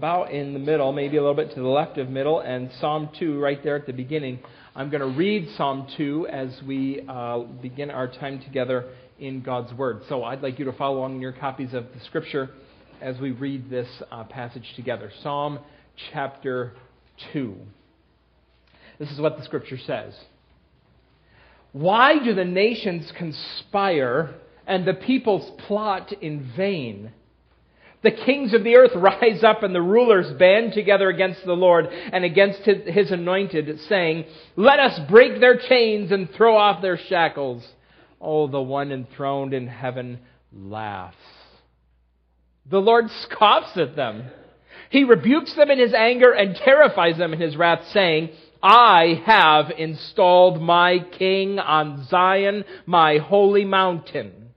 about in the middle, maybe a little bit to the left of middle, and Psalm 2 right there at the beginning. I'm going to read Psalm 2 as we uh, begin our time together in God's Word. So I'd like you to follow along in your copies of the Scripture as we read this uh, passage together. Psalm chapter 2. This is what the Scripture says. Why do the nations conspire and the peoples plot in vain? The kings of the earth rise up and the rulers band together against the Lord and against his anointed, saying, Let us break their chains and throw off their shackles. Oh, the one enthroned in heaven laughs. The Lord scoffs at them. He rebukes them in his anger and terrifies them in his wrath, saying, I have installed my king on Zion, my holy mountain.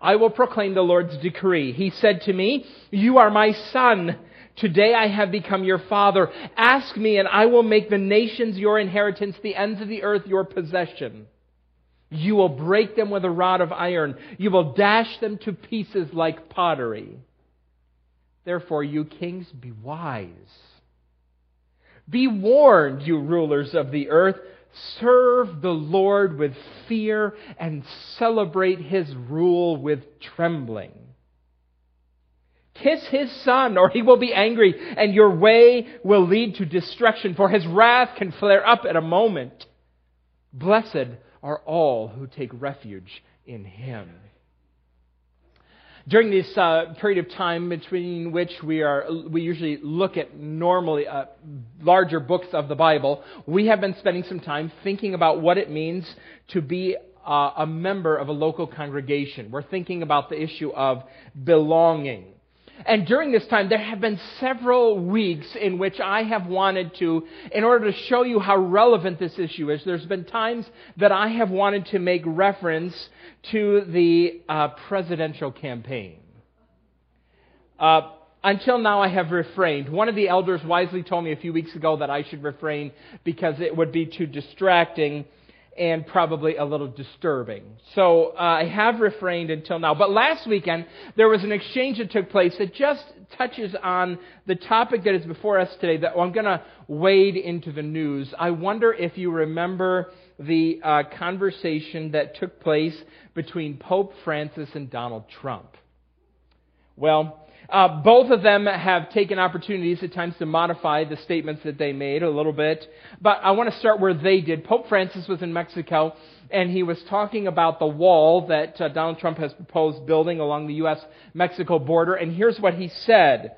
I will proclaim the Lord's decree. He said to me, You are my son. Today I have become your father. Ask me, and I will make the nations your inheritance, the ends of the earth your possession. You will break them with a rod of iron. You will dash them to pieces like pottery. Therefore, you kings, be wise. Be warned, you rulers of the earth. Serve the Lord with fear and celebrate his rule with trembling. Kiss his son, or he will be angry, and your way will lead to destruction, for his wrath can flare up at a moment. Blessed are all who take refuge in him during this uh, period of time between which we are we usually look at normally uh, larger books of the bible we have been spending some time thinking about what it means to be uh, a member of a local congregation. We're thinking about the issue of belonging. And during this time, there have been several weeks in which I have wanted to, in order to show you how relevant this issue is, there's been times that I have wanted to make reference to the uh, presidential campaign. Uh, until now, I have refrained. One of the elders wisely told me a few weeks ago that I should refrain because it would be too distracting and probably a little disturbing. So uh, I have refrained until now. But last weekend, there was an exchange that took place that just touches on the topic that is before us today that I'm going to wade into the news. I wonder if you remember the uh, conversation that took place between Pope Francis and Donald Trump. Well, uh, both of them have taken opportunities at times to modify the statements that they made a little bit. But I want to start where they did. Pope Francis was in Mexico, and he was talking about the wall that uh, Donald Trump has proposed building along the U.S. Mexico border. And here's what he said.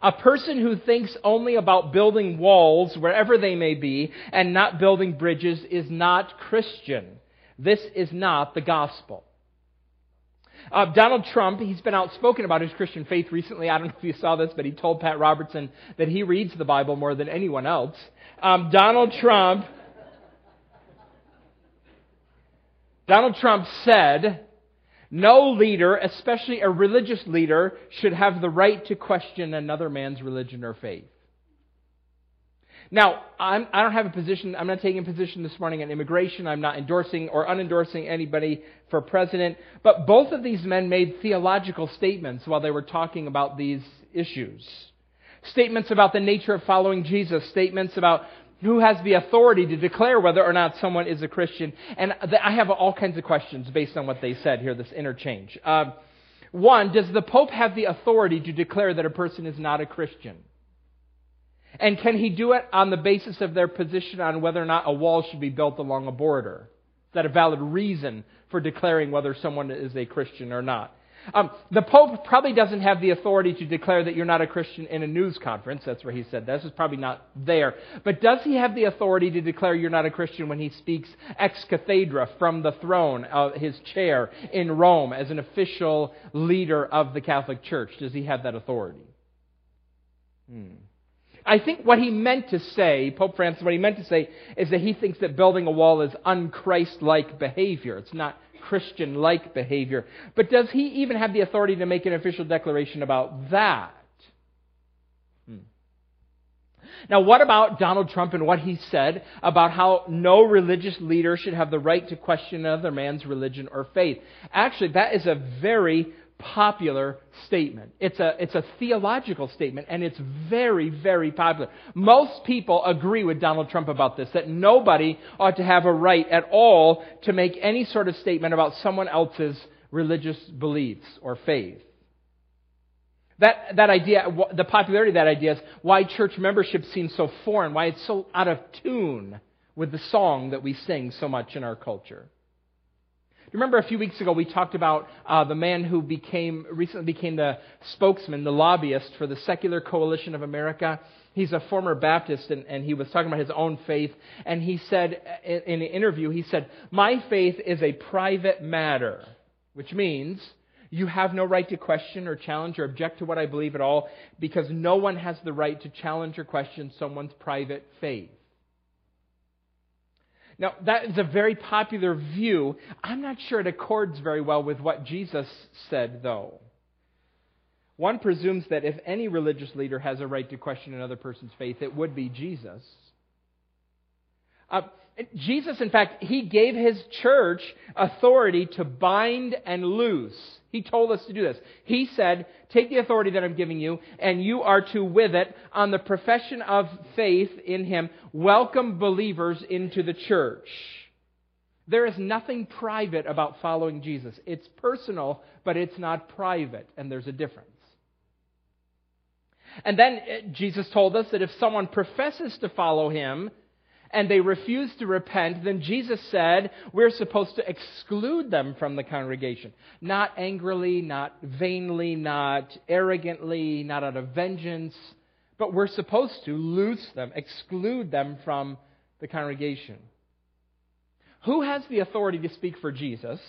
A person who thinks only about building walls, wherever they may be, and not building bridges is not Christian. This is not the gospel. Uh, Donald Trump, he's been outspoken about his Christian faith recently. I don't know if you saw this, but he told Pat Robertson that he reads the Bible more than anyone else. Um, Donald Trump, Donald Trump said, no leader, especially a religious leader, should have the right to question another man's religion or faith. Now, I'm, I do not have a position, I'm not taking a position this morning on immigration. I'm not endorsing or unendorsing anybody for president. But both of these men made theological statements while they were talking about these issues. Statements about the nature of following Jesus, statements about who has the authority to declare whether or not someone is a Christian. And I have all kinds of questions based on what they said here, this interchange. Uh, one, does the Pope have the authority to declare that a person is not a Christian? And can he do it on the basis of their position on whether or not a wall should be built along a border? Is that a valid reason for declaring whether someone is a Christian or not? Um, the Pope probably doesn't have the authority to declare that you're not a Christian in a news conference. That's where he said this is probably not there. But does he have the authority to declare you're not a Christian when he speaks ex cathedra from the throne of his chair in Rome as an official leader of the Catholic Church? Does he have that authority? Hmm. I think what he meant to say, Pope Francis, what he meant to say is that he thinks that building a wall is unchrist-like behavior. It's not Christian-like behavior. But does he even have the authority to make an official declaration about that? Hmm. Now, what about Donald Trump and what he said about how no religious leader should have the right to question another man's religion or faith? Actually, that is a very popular statement. It's a, it's a theological statement, and it's very, very popular. Most people agree with Donald Trump about this, that nobody ought to have a right at all to make any sort of statement about someone else's religious beliefs or faith. That, that idea, the popularity of that idea is why church membership seems so foreign, why it's so out of tune with the song that we sing so much in our culture. Remember a few weeks ago we talked about uh, the man who became recently became the spokesman, the lobbyist for the Secular Coalition of America. He's a former Baptist, and, and he was talking about his own faith. And he said in, in an interview, he said, "My faith is a private matter," which means you have no right to question or challenge or object to what I believe at all, because no one has the right to challenge or question someone's private faith. Now, that is a very popular view. I'm not sure it accords very well with what Jesus said, though. One presumes that if any religious leader has a right to question another person's faith, it would be Jesus. Uh, Jesus, in fact, he gave his church authority to bind and loose. He told us to do this. He said, Take the authority that I'm giving you, and you are to, with it, on the profession of faith in him, welcome believers into the church. There is nothing private about following Jesus. It's personal, but it's not private, and there's a difference. And then uh, Jesus told us that if someone professes to follow him, and they refuse to repent, then Jesus said we're supposed to exclude them from the congregation. Not angrily, not vainly, not arrogantly, not out of vengeance, but we're supposed to loose them, exclude them from the congregation. Who has the authority to speak for Jesus?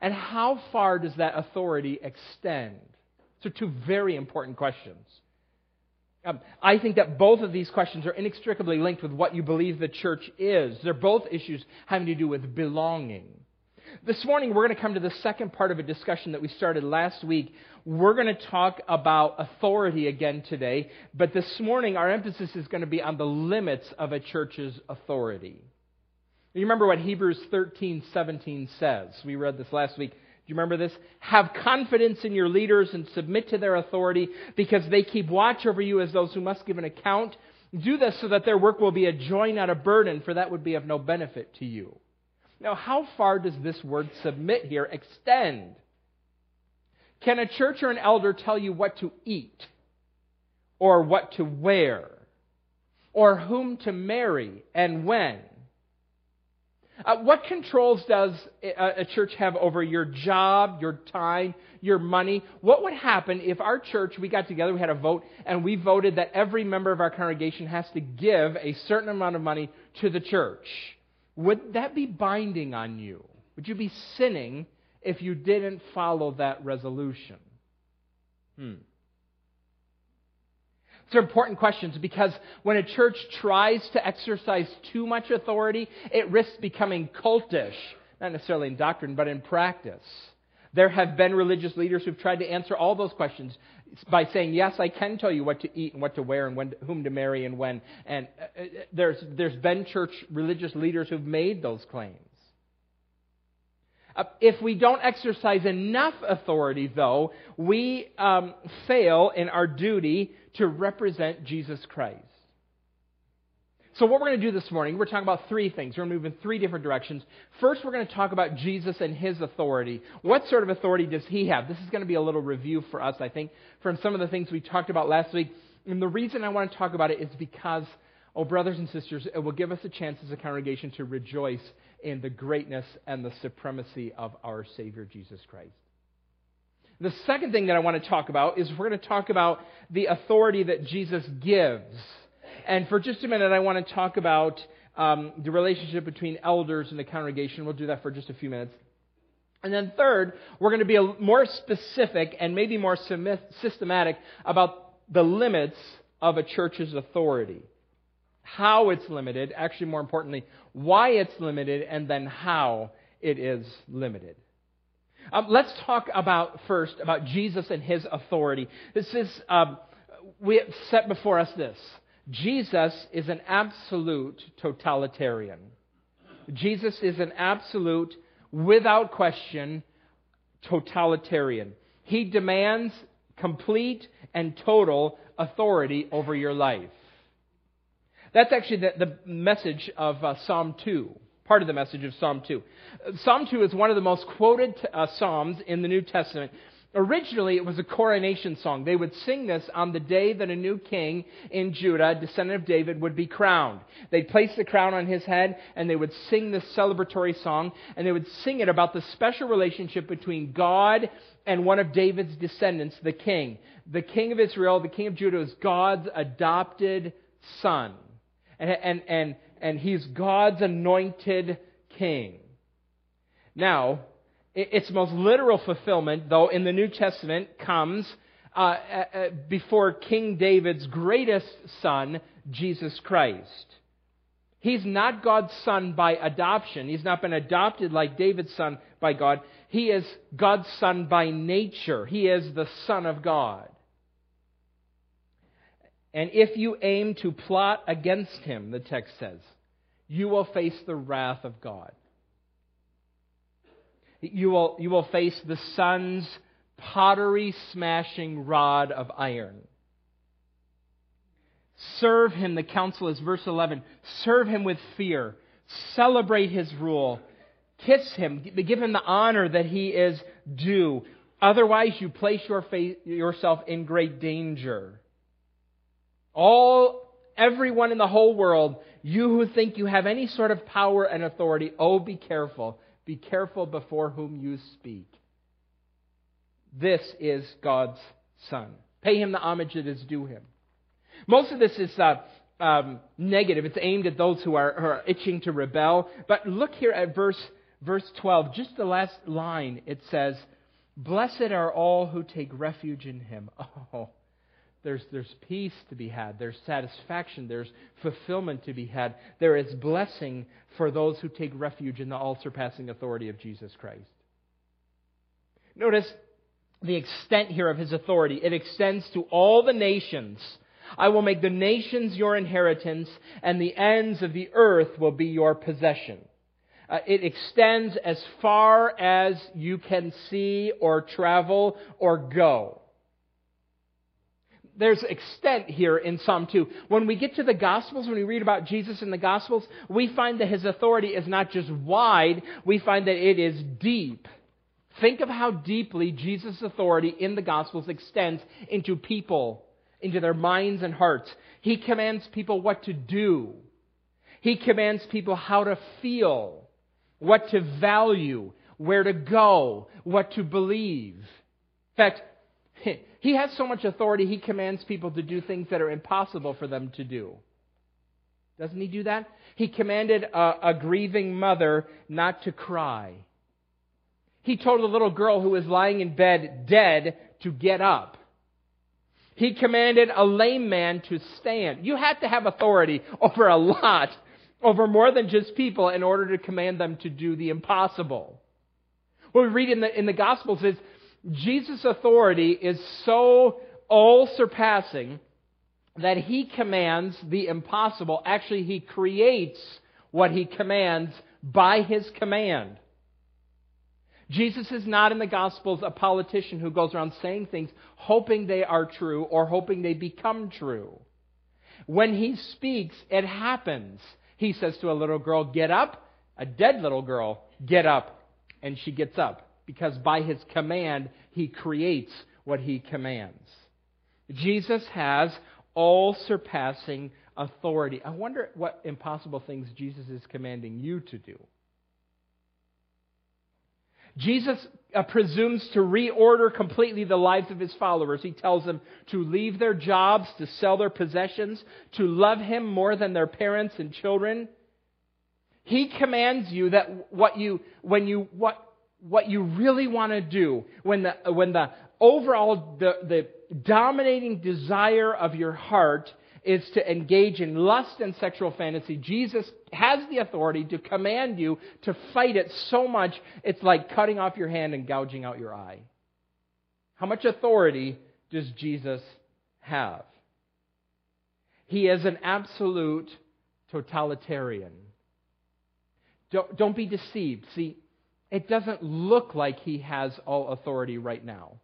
And how far does that authority extend? So, two very important questions. Um, I think that both of these questions are inextricably linked with what you believe the church is. They're both issues having to do with belonging. This morning, we're going to come to the second part of a discussion that we started last week. We're going to talk about authority again today, but this morning, our emphasis is going to be on the limits of a church's authority. You remember what Hebrews 13 17 says? We read this last week you remember this? Have confidence in your leaders and submit to their authority because they keep watch over you as those who must give an account. Do this so that their work will be a joy, not a burden, for that would be of no benefit to you. Now, how far does this word submit here extend? Can a church or an elder tell you what to eat, or what to wear, or whom to marry and when? Uh, what controls does a, a church have over your job, your time, your money? What would happen if our church, we got together, we had a vote, and we voted that every member of our congregation has to give a certain amount of money to the church? Would that be binding on you? Would you be sinning if you didn't follow that resolution? Hmm. These are important questions because when a church tries to exercise too much authority, it risks becoming cultish, not necessarily in doctrine, but in practice. There have been religious leaders who've tried to answer all those questions by saying, Yes, I can tell you what to eat and what to wear and when, whom to marry and when. And uh, uh, there's, there's been church religious leaders who've made those claims. Uh, if we don't exercise enough authority, though, we um, fail in our duty to represent Jesus Christ. So, what we're going to do this morning, we're talking about three things. We're going to move in three different directions. First, we're going to talk about Jesus and his authority. What sort of authority does he have? This is going to be a little review for us, I think, from some of the things we talked about last week. And the reason I want to talk about it is because, oh, brothers and sisters, it will give us a chance as a congregation to rejoice in the greatness and the supremacy of our Savior Jesus Christ. The second thing that I want to talk about is we're going to talk about the authority that Jesus gives. And for just a minute, I want to talk about um, the relationship between elders and the congregation. We'll do that for just a few minutes. And then third, we're going to be more specific and maybe more systematic about the limits of a church's authority how it's limited, actually, more importantly, why it's limited, and then how it is limited. Um, let's talk about first about Jesus and his authority. This is, um, we have set before us this Jesus is an absolute totalitarian. Jesus is an absolute, without question, totalitarian. He demands complete and total authority over your life. That's actually the, the message of uh, Psalm 2, part of the message of Psalm 2. Psalm 2 is one of the most quoted uh, Psalms in the New Testament. Originally, it was a coronation song. They would sing this on the day that a new king in Judah, descendant of David, would be crowned. They'd place the crown on his head, and they would sing this celebratory song, and they would sing it about the special relationship between God and one of David's descendants, the king. The king of Israel, the king of Judah, is God's adopted son. And, and, and, and he's God's anointed king. Now, its most literal fulfillment, though, in the New Testament comes uh, uh, uh, before King David's greatest son, Jesus Christ. He's not God's son by adoption. He's not been adopted like David's son by God. He is God's son by nature. He is the Son of God. And if you aim to plot against him, the text says, you will face the wrath of God. You will, you will face the son's pottery smashing rod of iron. Serve him, the counsel is verse 11. Serve him with fear. Celebrate his rule. Kiss him. Give him the honor that he is due. Otherwise, you place your yourself in great danger. All, everyone in the whole world, you who think you have any sort of power and authority, oh, be careful. Be careful before whom you speak. This is God's Son. Pay him the homage that is due him. Most of this is uh, um, negative. It's aimed at those who are, who are itching to rebel. But look here at verse, verse 12. Just the last line. It says, Blessed are all who take refuge in him. Oh, there's, there's peace to be had. There's satisfaction. There's fulfillment to be had. There is blessing for those who take refuge in the all surpassing authority of Jesus Christ. Notice the extent here of his authority. It extends to all the nations. I will make the nations your inheritance, and the ends of the earth will be your possession. Uh, it extends as far as you can see or travel or go there's extent here in Psalm 2. When we get to the Gospels, when we read about Jesus in the Gospels, we find that his authority is not just wide, we find that it is deep. Think of how deeply Jesus' authority in the Gospels extends into people, into their minds and hearts. He commands people what to do. He commands people how to feel, what to value, where to go, what to believe. In fact, he has so much authority, he commands people to do things that are impossible for them to do. Doesn't he do that? He commanded a, a grieving mother not to cry. He told a little girl who was lying in bed dead to get up. He commanded a lame man to stand. You have to have authority over a lot, over more than just people, in order to command them to do the impossible. What we read in the, in the Gospels is Jesus' authority is so all surpassing that he commands the impossible. Actually, he creates what he commands by his command. Jesus is not in the Gospels a politician who goes around saying things hoping they are true or hoping they become true. When he speaks, it happens. He says to a little girl, Get up. A dead little girl, Get up. And she gets up because by his command, he creates what he commands. Jesus has all surpassing authority. I wonder what impossible things Jesus is commanding you to do. Jesus uh, presumes to reorder completely the lives of his followers. He tells them to leave their jobs, to sell their possessions, to love him more than their parents and children. He commands you that what you, when you, what, what you really want to do when the, when the overall, the, the dominating desire of your heart is to engage in lust and sexual fantasy, Jesus has the authority to command you to fight it so much it's like cutting off your hand and gouging out your eye. How much authority does Jesus have? He is an absolute totalitarian. Don't, don't be deceived. See, it doesn't look like he has all authority right now.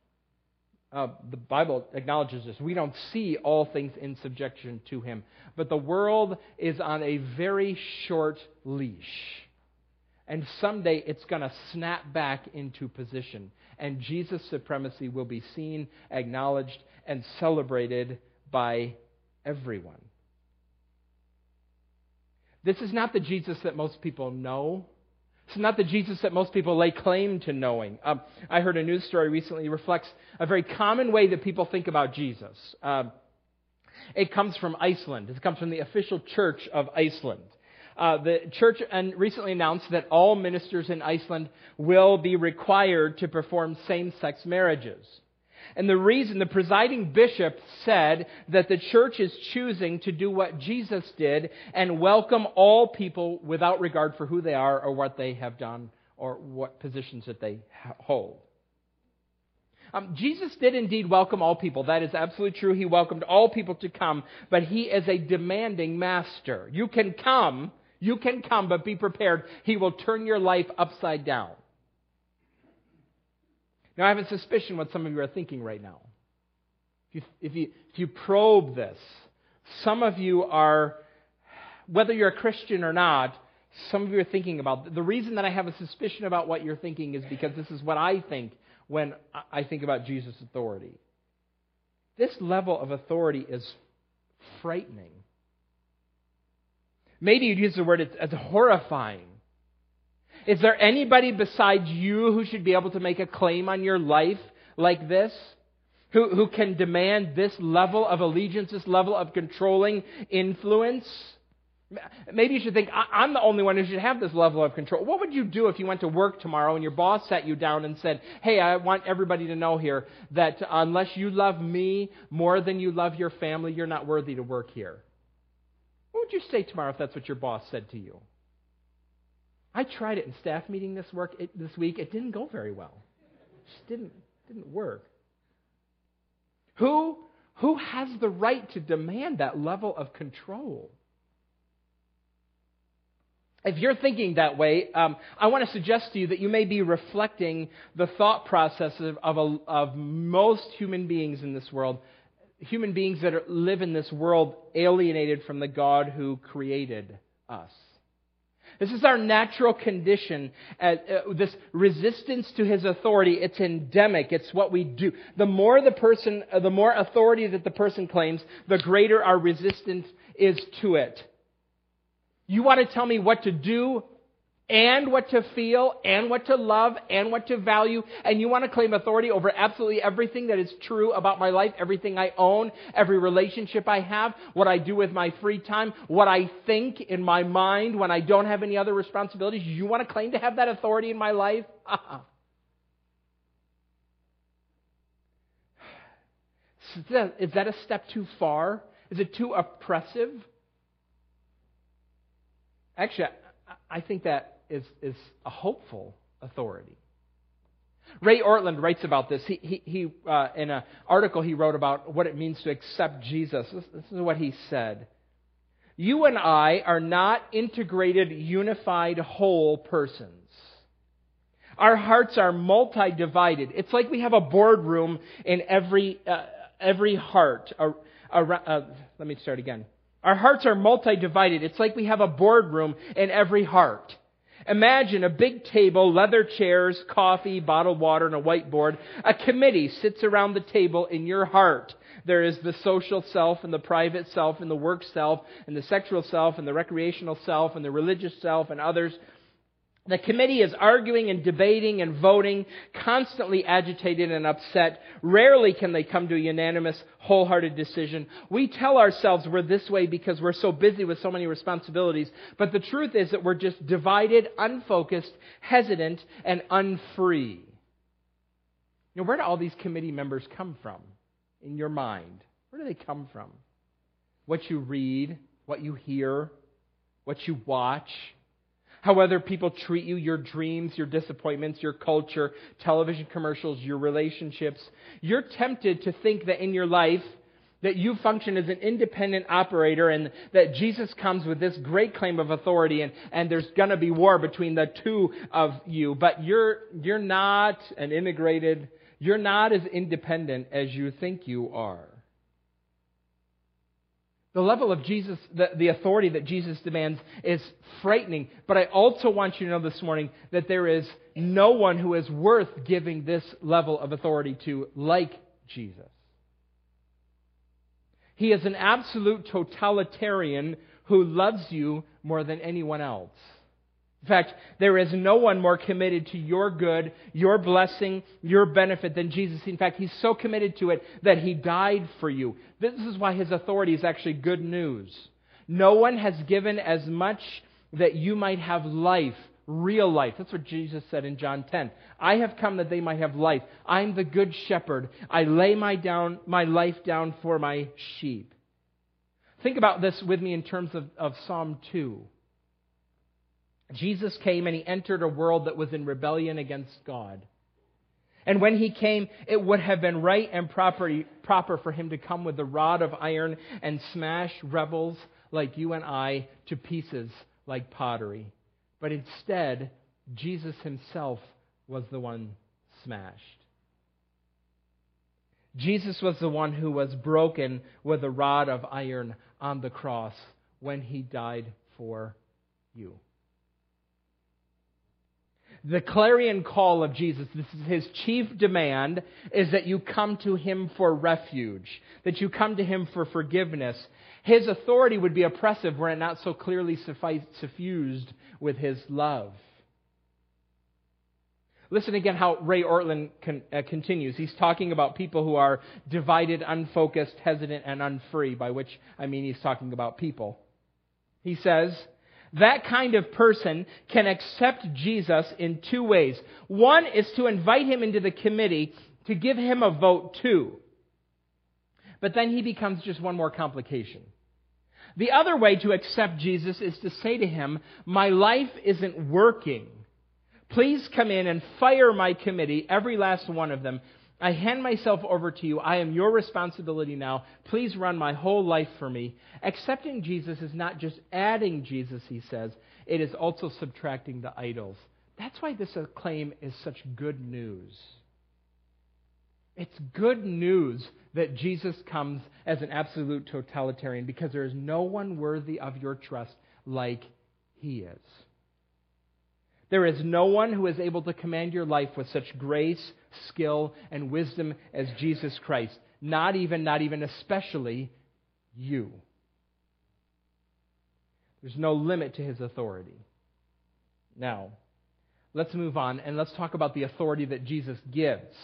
Uh, the Bible acknowledges this. We don't see all things in subjection to him. But the world is on a very short leash. And someday it's going to snap back into position. And Jesus' supremacy will be seen, acknowledged, and celebrated by everyone. This is not the Jesus that most people know. It's not the Jesus that most people lay claim to knowing. Um, I heard a news story recently reflects a very common way that people think about Jesus. Um, it comes from Iceland. It comes from the official church of Iceland. Uh, the church recently announced that all ministers in Iceland will be required to perform same sex marriages. And the reason the presiding bishop said that the church is choosing to do what Jesus did and welcome all people without regard for who they are or what they have done or what positions that they hold. Um, Jesus did indeed welcome all people. That is absolutely true. He welcomed all people to come, but he is a demanding master. You can come, you can come, but be prepared. He will turn your life upside down. Now, I have a suspicion what some of you are thinking right now. If you, if you, if you probe this, some of you are, whether you're a Christian or not, some of you are thinking about. The reason that I have a suspicion about what you're thinking is because this is what I think when I think about Jesus' authority. This level of authority is frightening. Maybe you'd use the word as horrifying. Is there anybody besides you who should be able to make a claim on your life like this? Who, who can demand this level of allegiance, this level of controlling influence? Maybe you should think, I'm the only one who should have this level of control. What would you do if you went to work tomorrow and your boss sat you down and said, Hey, I want everybody to know here that unless you love me more than you love your family, you're not worthy to work here? What would you say tomorrow if that's what your boss said to you? I tried it in staff meeting this work it, this week. It didn't go very well. It just didn't didn't work. Who who has the right to demand that level of control? If you're thinking that way, um, I want to suggest to you that you may be reflecting the thought process of, of, a, of most human beings in this world, human beings that are, live in this world alienated from the God who created us. This is our natural condition. Uh, uh, this resistance to his authority, it's endemic. It's what we do. The more the person, uh, the more authority that the person claims, the greater our resistance is to it. You want to tell me what to do? And what to feel and what to love and what to value. And you want to claim authority over absolutely everything that is true about my life, everything I own, every relationship I have, what I do with my free time, what I think in my mind when I don't have any other responsibilities. You want to claim to have that authority in my life? Is that a step too far? Is it too oppressive? Actually, I think that is, is a hopeful authority. Ray Ortlund writes about this. He, he, he uh, in an article he wrote about what it means to accept Jesus. This, this is what he said. You and I are not integrated, unified, whole persons. Our hearts are multi divided. It's like we have a boardroom in every, uh, every heart. Uh, uh, let me start again. Our hearts are multi divided. It's like we have a boardroom in every heart. Imagine a big table, leather chairs, coffee, bottled water, and a whiteboard. A committee sits around the table in your heart. There is the social self and the private self and the work self and the sexual self and the recreational self and the religious self and others. The committee is arguing and debating and voting, constantly agitated and upset. Rarely can they come to a unanimous, wholehearted decision. We tell ourselves we're this way because we're so busy with so many responsibilities, but the truth is that we're just divided, unfocused, hesitant, and unfree. Now, where do all these committee members come from in your mind? Where do they come from? What you read, what you hear, what you watch, how other people treat you, your dreams, your disappointments, your culture, television commercials, your relationships. You're tempted to think that in your life, that you function as an independent operator and that Jesus comes with this great claim of authority and, and there's going to be war between the two of you. But you're, you're not an integrated, you're not as independent as you think you are. The level of Jesus, the, the authority that Jesus demands is frightening. But I also want you to know this morning that there is no one who is worth giving this level of authority to like Jesus. He is an absolute totalitarian who loves you more than anyone else. In fact, there is no one more committed to your good, your blessing, your benefit than Jesus. In fact, he's so committed to it that he died for you. This is why his authority is actually good news. No one has given as much that you might have life, real life. That's what Jesus said in John 10. I have come that they might have life. I'm the good shepherd. I lay my, down, my life down for my sheep. Think about this with me in terms of, of Psalm 2. Jesus came and he entered a world that was in rebellion against God. And when he came, it would have been right and proper, proper for him to come with a rod of iron and smash rebels like you and I to pieces like pottery. But instead, Jesus himself was the one smashed. Jesus was the one who was broken with a rod of iron on the cross when he died for you. The clarion call of Jesus, this is his chief demand, is that you come to him for refuge, that you come to him for forgiveness. His authority would be oppressive were it not so clearly suffused with his love. Listen again how Ray Ortlund con, uh, continues. He's talking about people who are divided, unfocused, hesitant, and unfree, by which I mean he's talking about people. He says, that kind of person can accept Jesus in two ways. One is to invite him into the committee to give him a vote too. But then he becomes just one more complication. The other way to accept Jesus is to say to him, My life isn't working. Please come in and fire my committee, every last one of them, I hand myself over to you. I am your responsibility now. Please run my whole life for me. Accepting Jesus is not just adding Jesus, he says, it is also subtracting the idols. That's why this claim is such good news. It's good news that Jesus comes as an absolute totalitarian because there is no one worthy of your trust like he is. There is no one who is able to command your life with such grace, skill, and wisdom as Jesus Christ. Not even, not even especially you. There's no limit to his authority. Now, let's move on and let's talk about the authority that Jesus gives.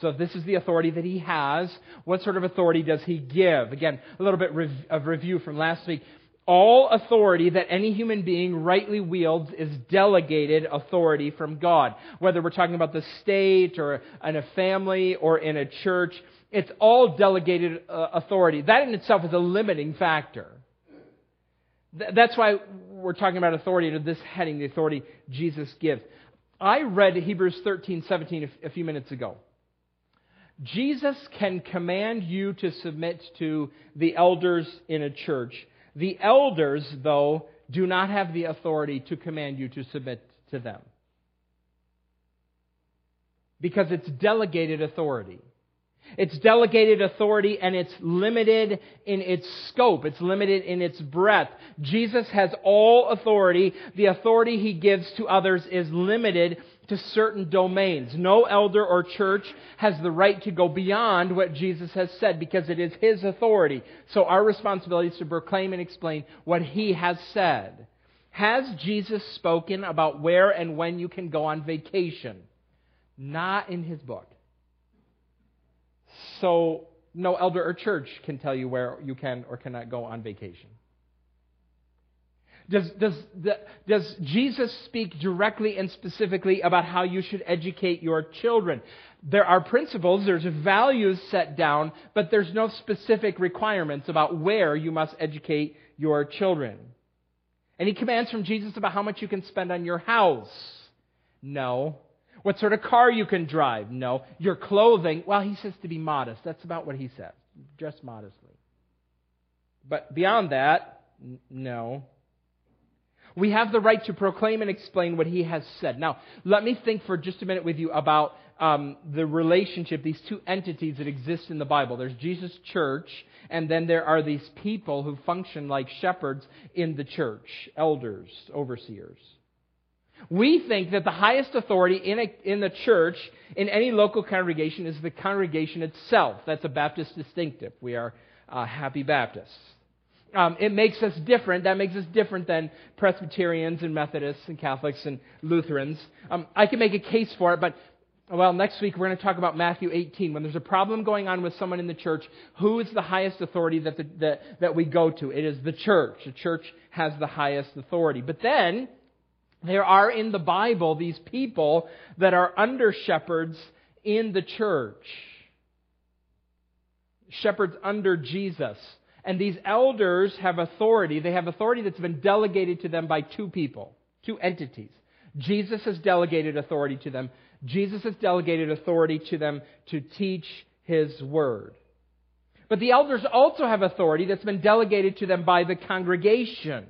So, if this is the authority that he has, what sort of authority does he give? Again, a little bit of review from last week. All authority that any human being rightly wields is delegated authority from God. Whether we're talking about the state or in a family or in a church, it's all delegated uh, authority. That in itself is a limiting factor. That's why we're talking about authority under this heading, the authority Jesus gives. I read Hebrews 13, 17 a few minutes ago. Jesus can command you to submit to the elders in a church the elders, though, do not have the authority to command you to submit to them. Because it's delegated authority. It's delegated authority and it's limited in its scope. It's limited in its breadth. Jesus has all authority. The authority he gives to others is limited to certain domains. No elder or church has the right to go beyond what Jesus has said because it is his authority. So our responsibility is to proclaim and explain what he has said. Has Jesus spoken about where and when you can go on vacation? Not in his book. So no elder or church can tell you where you can or cannot go on vacation. Does, does, does Jesus speak directly and specifically about how you should educate your children? There are principles, there's values set down, but there's no specific requirements about where you must educate your children. Any commands from Jesus about how much you can spend on your house? No. What sort of car you can drive? No. Your clothing? Well, he says to be modest. That's about what he says. Dress modestly. But beyond that, no. We have the right to proclaim and explain what he has said. Now, let me think for just a minute with you about um, the relationship, these two entities that exist in the Bible. There's Jesus' church, and then there are these people who function like shepherds in the church, elders, overseers. We think that the highest authority in, a, in the church, in any local congregation, is the congregation itself. That's a Baptist distinctive. We are uh, happy Baptists. Um, it makes us different. That makes us different than Presbyterians and Methodists and Catholics and Lutherans. Um, I can make a case for it, but well, next week we're going to talk about Matthew 18. When there's a problem going on with someone in the church, who is the highest authority that, the, that, that we go to? It is the church. The church has the highest authority. But then, there are in the Bible these people that are under shepherds in the church. Shepherds under Jesus. And these elders have authority. They have authority that's been delegated to them by two people, two entities. Jesus has delegated authority to them. Jesus has delegated authority to them to teach his word. But the elders also have authority that's been delegated to them by the congregation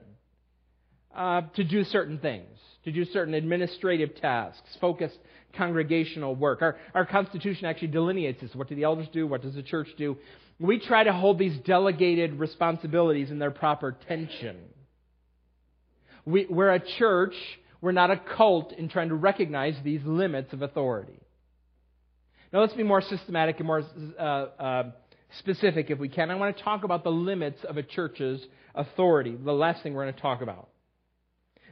uh, to do certain things, to do certain administrative tasks, focused congregational work. Our, our Constitution actually delineates this. What do the elders do? What does the church do? We try to hold these delegated responsibilities in their proper tension. We, we're a church, we're not a cult in trying to recognize these limits of authority. Now, let's be more systematic and more uh, uh, specific if we can. I want to talk about the limits of a church's authority, the last thing we're going to talk about.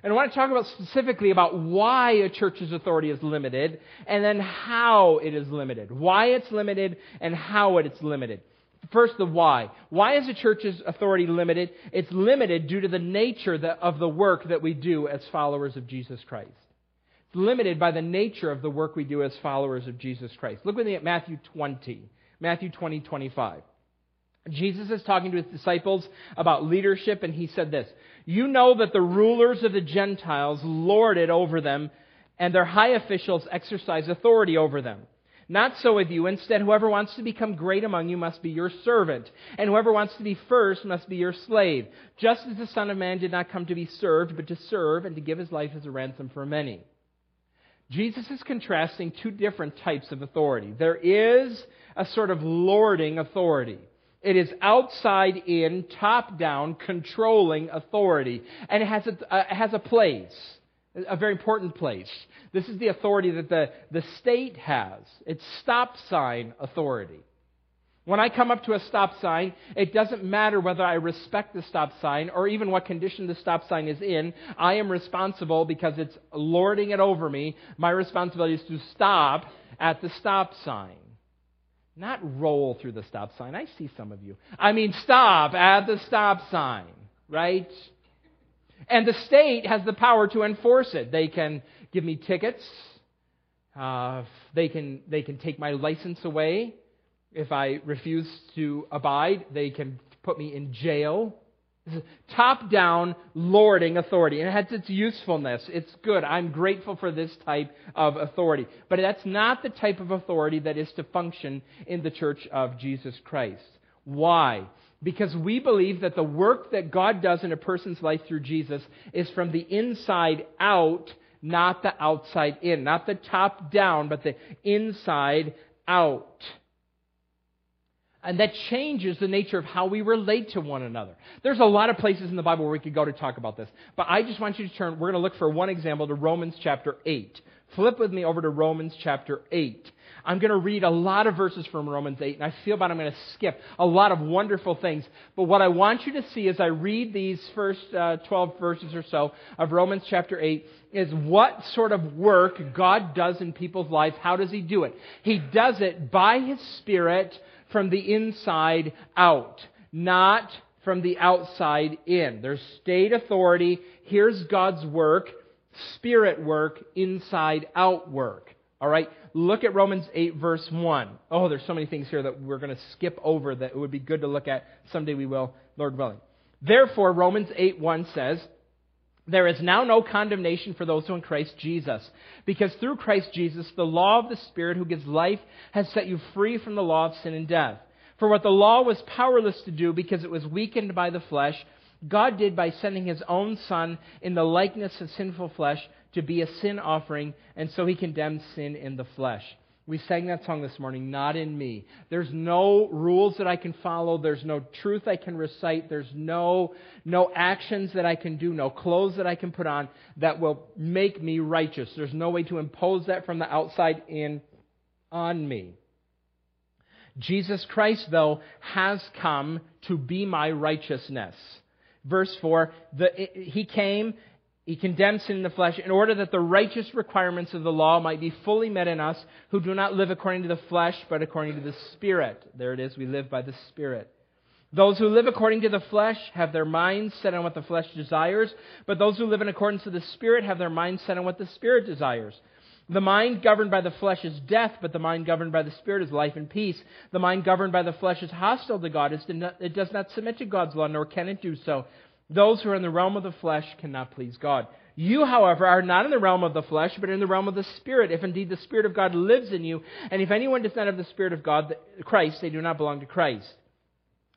And I want to talk about specifically about why a church's authority is limited and then how it is limited. Why it's limited and how it is limited. First, the why. Why is the church's authority limited? It's limited due to the nature of the work that we do as followers of Jesus Christ. It's limited by the nature of the work we do as followers of Jesus Christ. Look with me at Matthew 20. Matthew 20, 25. Jesus is talking to his disciples about leadership, and he said this You know that the rulers of the Gentiles lord it over them, and their high officials exercise authority over them. Not so with you. Instead, whoever wants to become great among you must be your servant, and whoever wants to be first must be your slave, just as the Son of Man did not come to be served, but to serve and to give his life as a ransom for many. Jesus is contrasting two different types of authority. There is a sort of lording authority. It is outside in, top down, controlling authority. And it has a, uh, has a place, a very important place. This is the authority that the, the state has. It's stop sign authority. When I come up to a stop sign, it doesn't matter whether I respect the stop sign or even what condition the stop sign is in. I am responsible because it's lording it over me. My responsibility is to stop at the stop sign. Not roll through the stop sign. I see some of you. I mean, stop at the stop sign, right? And the state has the power to enforce it. They can give me tickets. Uh, they can they can take my license away if I refuse to abide. They can put me in jail top down lording authority. And it has its usefulness. It's good. I'm grateful for this type of authority. But that's not the type of authority that is to function in the church of Jesus Christ. Why? Because we believe that the work that God does in a person's life through Jesus is from the inside out, not the outside in. Not the top down, but the inside out. And that changes the nature of how we relate to one another. There's a lot of places in the Bible where we could go to talk about this. But I just want you to turn, we're going to look for one example to Romans chapter 8. Flip with me over to Romans chapter 8. I'm going to read a lot of verses from Romans 8, and I feel bad I'm going to skip a lot of wonderful things. But what I want you to see as I read these first uh, 12 verses or so of Romans chapter 8 is what sort of work God does in people's lives. How does He do it? He does it by His Spirit from the inside out, not from the outside in. There's state authority. Here's God's work, spirit work, inside out work. All right? Look at Romans 8, verse 1. Oh, there's so many things here that we're going to skip over that it would be good to look at. Someday we will, Lord willing. Therefore, Romans 8, 1 says, there is now no condemnation for those who are in Christ Jesus, because through Christ Jesus, the law of the Spirit who gives life has set you free from the law of sin and death. For what the law was powerless to do because it was weakened by the flesh, God did by sending his own Son in the likeness of sinful flesh to be a sin offering, and so he condemned sin in the flesh. We sang that song this morning, Not in Me. There's no rules that I can follow. There's no truth I can recite. There's no, no actions that I can do, no clothes that I can put on that will make me righteous. There's no way to impose that from the outside in on me. Jesus Christ, though, has come to be my righteousness. Verse 4 the, He came, He condemns sin in the flesh in order that the righteous requirements of the law might be fully met in us who do not live according to the flesh, but according to the Spirit. There it is, we live by the Spirit. Those who live according to the flesh have their minds set on what the flesh desires, but those who live in accordance to the Spirit have their minds set on what the Spirit desires. The mind governed by the flesh is death, but the mind governed by the Spirit is life and peace. The mind governed by the flesh is hostile to God. It does not submit to God's law, nor can it do so. Those who are in the realm of the flesh cannot please God. You, however, are not in the realm of the flesh, but in the realm of the Spirit, if indeed the Spirit of God lives in you. And if anyone does not have the Spirit of God, Christ, they do not belong to Christ.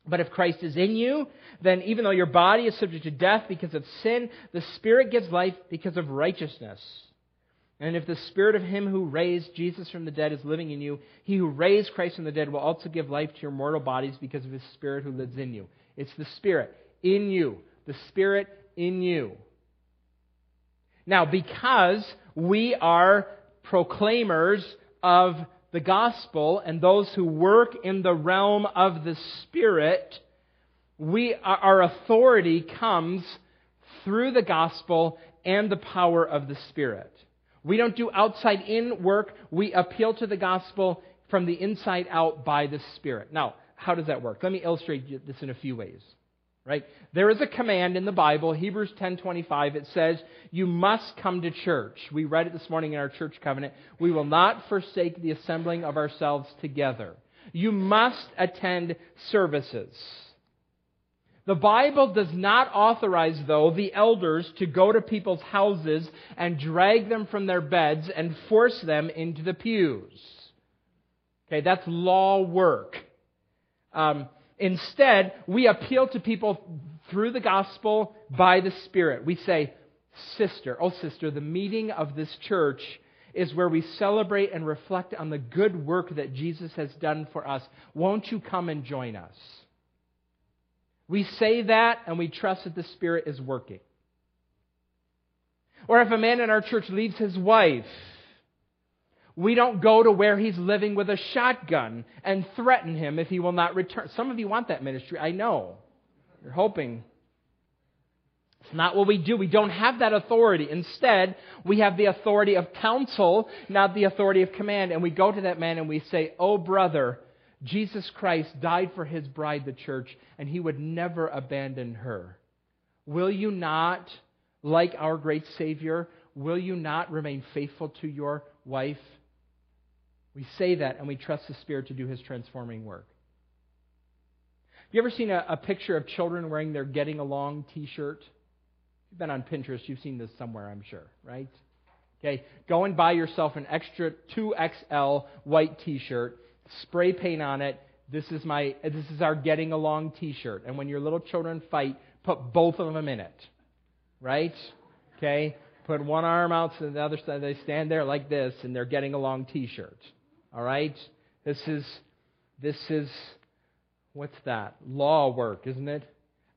But if Christ is in you, then even though your body is subject to death because of sin, the Spirit gives life because of righteousness. And if the spirit of him who raised Jesus from the dead is living in you, he who raised Christ from the dead will also give life to your mortal bodies because of his spirit who lives in you. It's the spirit in you. The spirit in you. Now, because we are proclaimers of the gospel and those who work in the realm of the spirit, we, our authority comes through the gospel and the power of the spirit. We don't do outside in work. We appeal to the gospel from the inside out by the Spirit. Now, how does that work? Let me illustrate this in a few ways. Right? There is a command in the Bible, Hebrews 10:25. It says, "You must come to church." We read it this morning in our church covenant. We will not forsake the assembling of ourselves together. You must attend services. The Bible does not authorize, though, the elders to go to people's houses and drag them from their beds and force them into the pews. Okay, that's law work. Um, instead, we appeal to people through the gospel by the Spirit. We say, Sister, oh sister, the meeting of this church is where we celebrate and reflect on the good work that Jesus has done for us. Won't you come and join us? We say that and we trust that the Spirit is working. Or if a man in our church leaves his wife, we don't go to where he's living with a shotgun and threaten him if he will not return. Some of you want that ministry, I know. You're hoping. It's not what we do. We don't have that authority. Instead, we have the authority of counsel, not the authority of command. And we go to that man and we say, Oh, brother, Jesus Christ died for his bride, the church, and he would never abandon her. Will you not, like our great Savior, will you not remain faithful to your wife? We say that and we trust the Spirit to do his transforming work. You ever seen a, a picture of children wearing their Getting Along t shirt? You've been on Pinterest, you've seen this somewhere, I'm sure, right? Okay, go and buy yourself an extra 2XL white t shirt spray paint on it. This is my this is our getting along t-shirt. And when your little children fight, put both of them in it. Right? Okay? Put one arm out to the other side. They stand there like this and they're getting along t-shirt. All right? This is this is what's that? Law work, isn't it?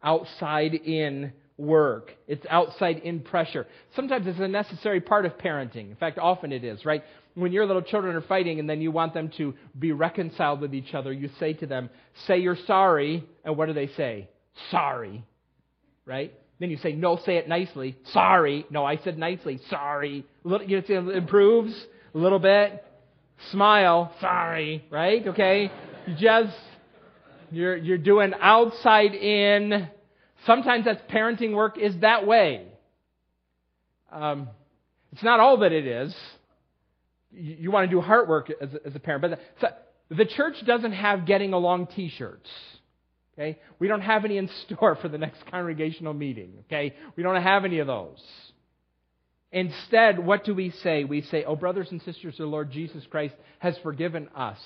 Outside in work. It's outside in pressure. Sometimes it's a necessary part of parenting. In fact, often it is, right? when your little children are fighting and then you want them to be reconciled with each other, you say to them, say you're sorry. And what do they say? Sorry. Right? Then you say, no, say it nicely. Sorry. No, I said nicely. Sorry. Little, you know, it improves a little bit. Smile. Sorry. Right? Okay? You just, you're, you're doing outside in. Sometimes that's parenting work is that way. Um, it's not all that it is you, you want to do heart work as, as a parent. But the, the church doesn't have getting along T-shirts. Okay, we don't have any in store for the next congregational meeting. Okay, we don't have any of those. Instead, what do we say? We say, "Oh, brothers and sisters, the Lord Jesus Christ has forgiven us."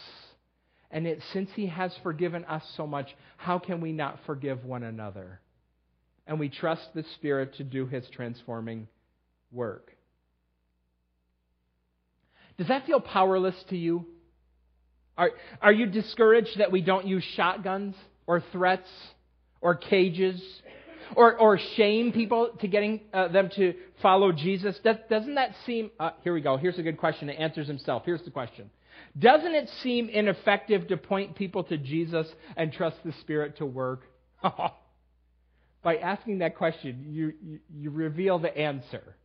And it, since he has forgiven us so much, how can we not forgive one another? and we trust the Spirit to do His transforming work. Does that feel powerless to you? Are, are you discouraged that we don't use shotguns or threats or cages or, or shame people to getting uh, them to follow Jesus? Does, doesn't that seem. Uh, here we go. Here's a good question. It answers himself. Here's the question Doesn't it seem ineffective to point people to Jesus and trust the Spirit to work? By asking that question, you, you, you reveal the answer.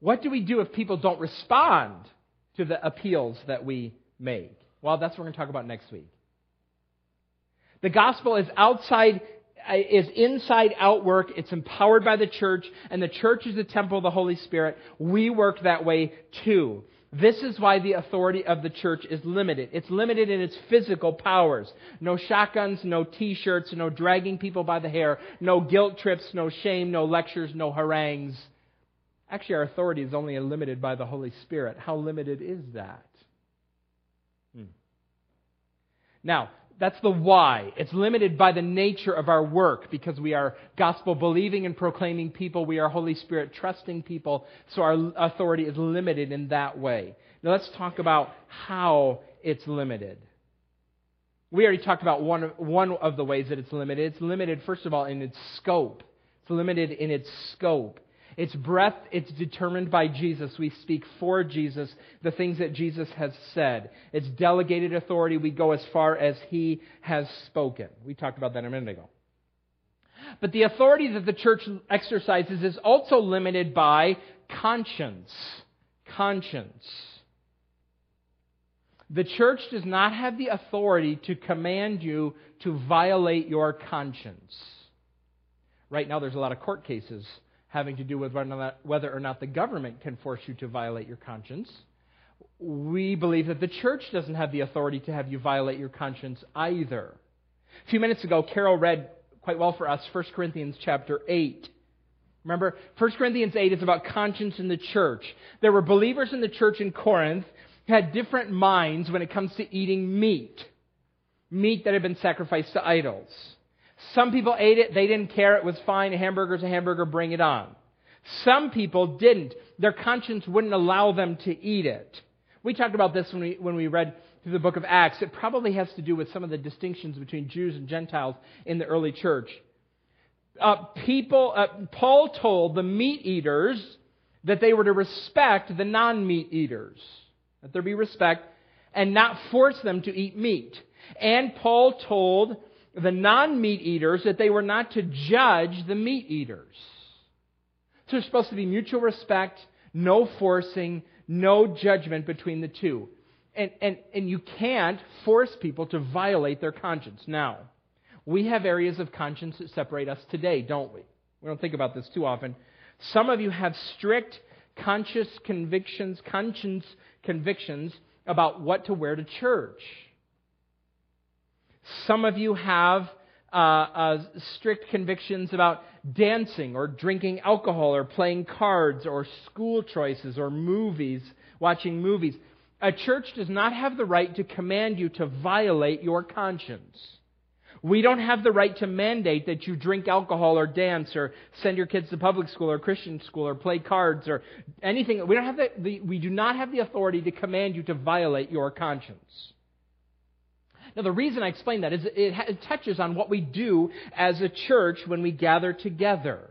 What do we do if people don't respond to the appeals that we make? Well, that's what we're going to talk about next week. The gospel is outside is inside out work. It's empowered by the church, and the church is the temple of the Holy Spirit. We work that way too. This is why the authority of the church is limited. It's limited in its physical powers. No shotguns, no t-shirts, no dragging people by the hair, no guilt trips, no shame, no lectures, no harangues. Actually, our authority is only limited by the Holy Spirit. How limited is that? Hmm. Now, that's the why. It's limited by the nature of our work because we are gospel believing and proclaiming people. We are Holy Spirit trusting people. So our authority is limited in that way. Now let's talk about how it's limited. We already talked about one, one of the ways that it's limited. It's limited, first of all, in its scope. It's limited in its scope. Its breadth, it's determined by Jesus. We speak for Jesus, the things that Jesus has said. It's delegated authority. We go as far as he has spoken. We talked about that a minute ago. But the authority that the church exercises is also limited by conscience. Conscience. The church does not have the authority to command you to violate your conscience. Right now, there's a lot of court cases having to do with whether or not the government can force you to violate your conscience. We believe that the church doesn't have the authority to have you violate your conscience either. A few minutes ago, Carol read quite well for us 1 Corinthians chapter 8. Remember, 1 Corinthians 8 is about conscience in the church. There were believers in the church in Corinth who had different minds when it comes to eating meat. Meat that had been sacrificed to idols. Some people ate it, they didn't care, it was fine, a hamburger's a hamburger, bring it on. Some people didn't. Their conscience wouldn't allow them to eat it. We talked about this when we, when we read through the book of Acts. It probably has to do with some of the distinctions between Jews and Gentiles in the early church. Uh, people, uh, Paul told the meat eaters that they were to respect the non meat eaters, that there be respect, and not force them to eat meat. And Paul told the non meat eaters that they were not to judge the meat eaters. So there's supposed to be mutual respect, no forcing, no judgment between the two. And, and, and you can't force people to violate their conscience. Now, we have areas of conscience that separate us today, don't we? We don't think about this too often. Some of you have strict conscious convictions, conscience convictions about what to wear to church. Some of you have uh, uh, strict convictions about dancing or drinking alcohol or playing cards or school choices or movies, watching movies. A church does not have the right to command you to violate your conscience. We don't have the right to mandate that you drink alcohol or dance or send your kids to public school or Christian school or play cards or anything. We, don't have the, the, we do not have the authority to command you to violate your conscience. Now, the reason I explain that is it, touches on what we do as a church when we gather together.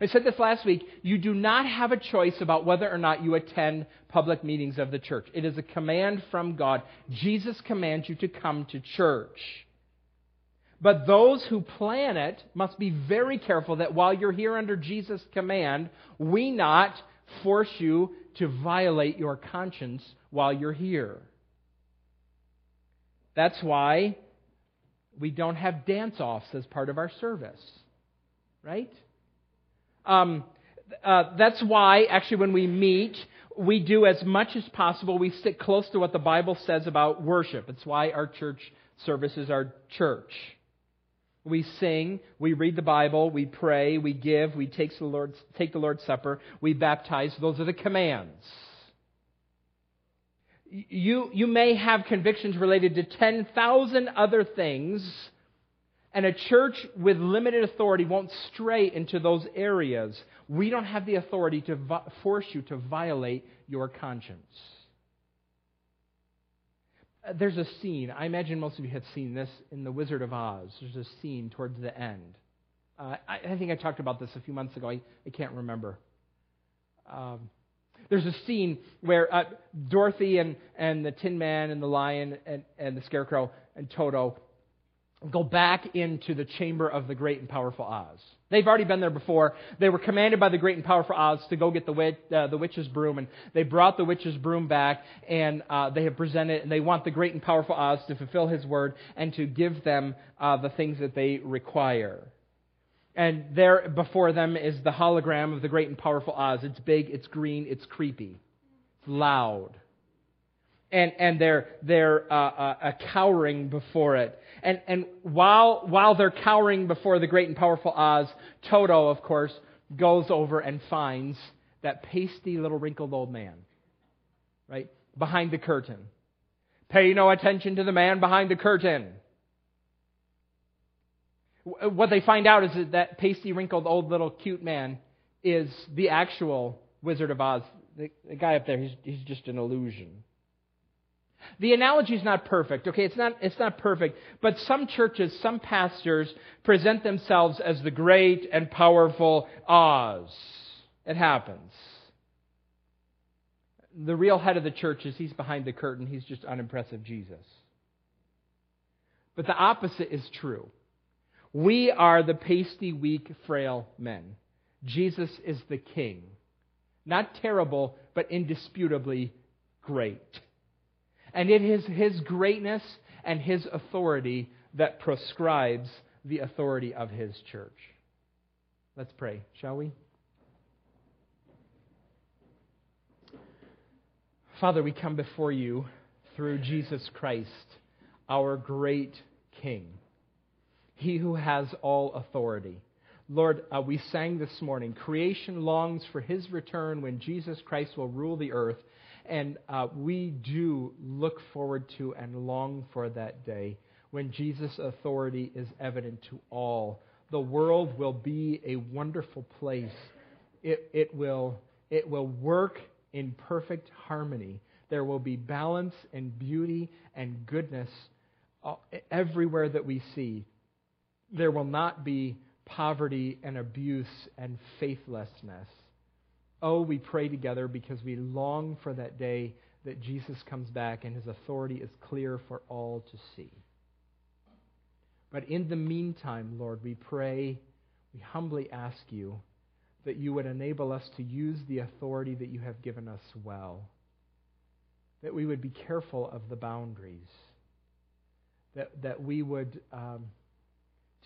I said this last week. You do not have a choice about whether or not you attend public meetings of the church. It is a command from God. Jesus commands you to come to church. But those who plan it must be very careful that while you're here under Jesus' command, we not force you to violate your conscience while you're here. That's why we don't have dance offs as part of our service, right? Um, uh, that's why, actually, when we meet, we do as much as possible. We stick close to what the Bible says about worship. It's why our church services are church. We sing, we read the Bible, we pray, we give, we take the Lord's, take the Lord's Supper, we baptize. Those are the commands you, you may have convictions related to 10,000 other things And a church with limited authority won't stray into those areas. We don't have the authority to vi- force you to violate your conscience. Uh, there's a scene, I imagine most of you have seen this in The Wizard of Oz. There's a scene towards the end. Uh, I, I, think I talked about this a few months ago. I, I can't remember. Um, there's a scene where uh, Dorothy and, and the Tin Man and the Lion and, and the Scarecrow and Toto go back into the chamber of the great and powerful Oz. They've already been there before. They were commanded by the great and powerful Oz to go get the, uh, the witch's broom, and they brought the witch's broom back, and uh, they have presented, and they want the great and powerful Oz to fulfill his word and to give them uh, the things that they require. And there before them is the hologram of the great and powerful Oz. It's big, it's green, it's creepy, it's loud. And, and they're, they're uh, uh, cowering before it. And, and while, while they're cowering before the great and powerful Oz, Toto, of course, goes over and finds that pasty little wrinkled old man, right, behind the curtain. Pay no attention to the man behind the curtain. What they find out is that that pasty, wrinkled, old little cute man is the actual Wizard of Oz. The, the guy up there, he's, he's just an illusion. The analogy is not perfect, okay? It's not, it's not perfect. But some churches, some pastors present themselves as the great and powerful Oz. It happens. The real head of the church is he's behind the curtain, he's just unimpressive Jesus. But the opposite is true. We are the pasty, weak, frail men. Jesus is the king. Not terrible, but indisputably great. And it is his greatness and his authority that prescribes the authority of his church. Let's pray, shall we? Father, we come before you through Jesus Christ, our great King he who has all authority. Lord, uh, we sang this morning, creation longs for his return when Jesus Christ will rule the earth. And uh, we do look forward to and long for that day when Jesus' authority is evident to all. The world will be a wonderful place. It, it, will, it will work in perfect harmony. There will be balance and beauty and goodness uh, everywhere that we see there will not be poverty and abuse and faithlessness. Oh, we pray together because we long for that day that Jesus comes back and his authority is clear for all to see. But in the meantime, Lord, we pray, we humbly ask you that you would enable us to use the authority that you have given us well, that we would be careful of the boundaries, that, that we would. Um,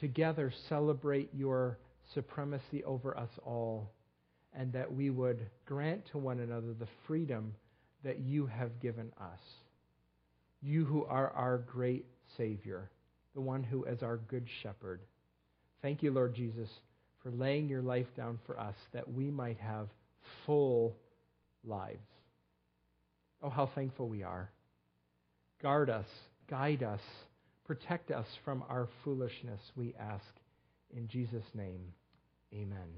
together celebrate your supremacy over us all, and that we would grant to one another the freedom that you have given us. You who are our great Savior, the one who is our good shepherd. Thank you, Lord Jesus, for laying your life down for us that we might have full lives. Oh, how thankful we are. Guard us, guide us Protect us from our foolishness, we ask. In Jesus' name, amen.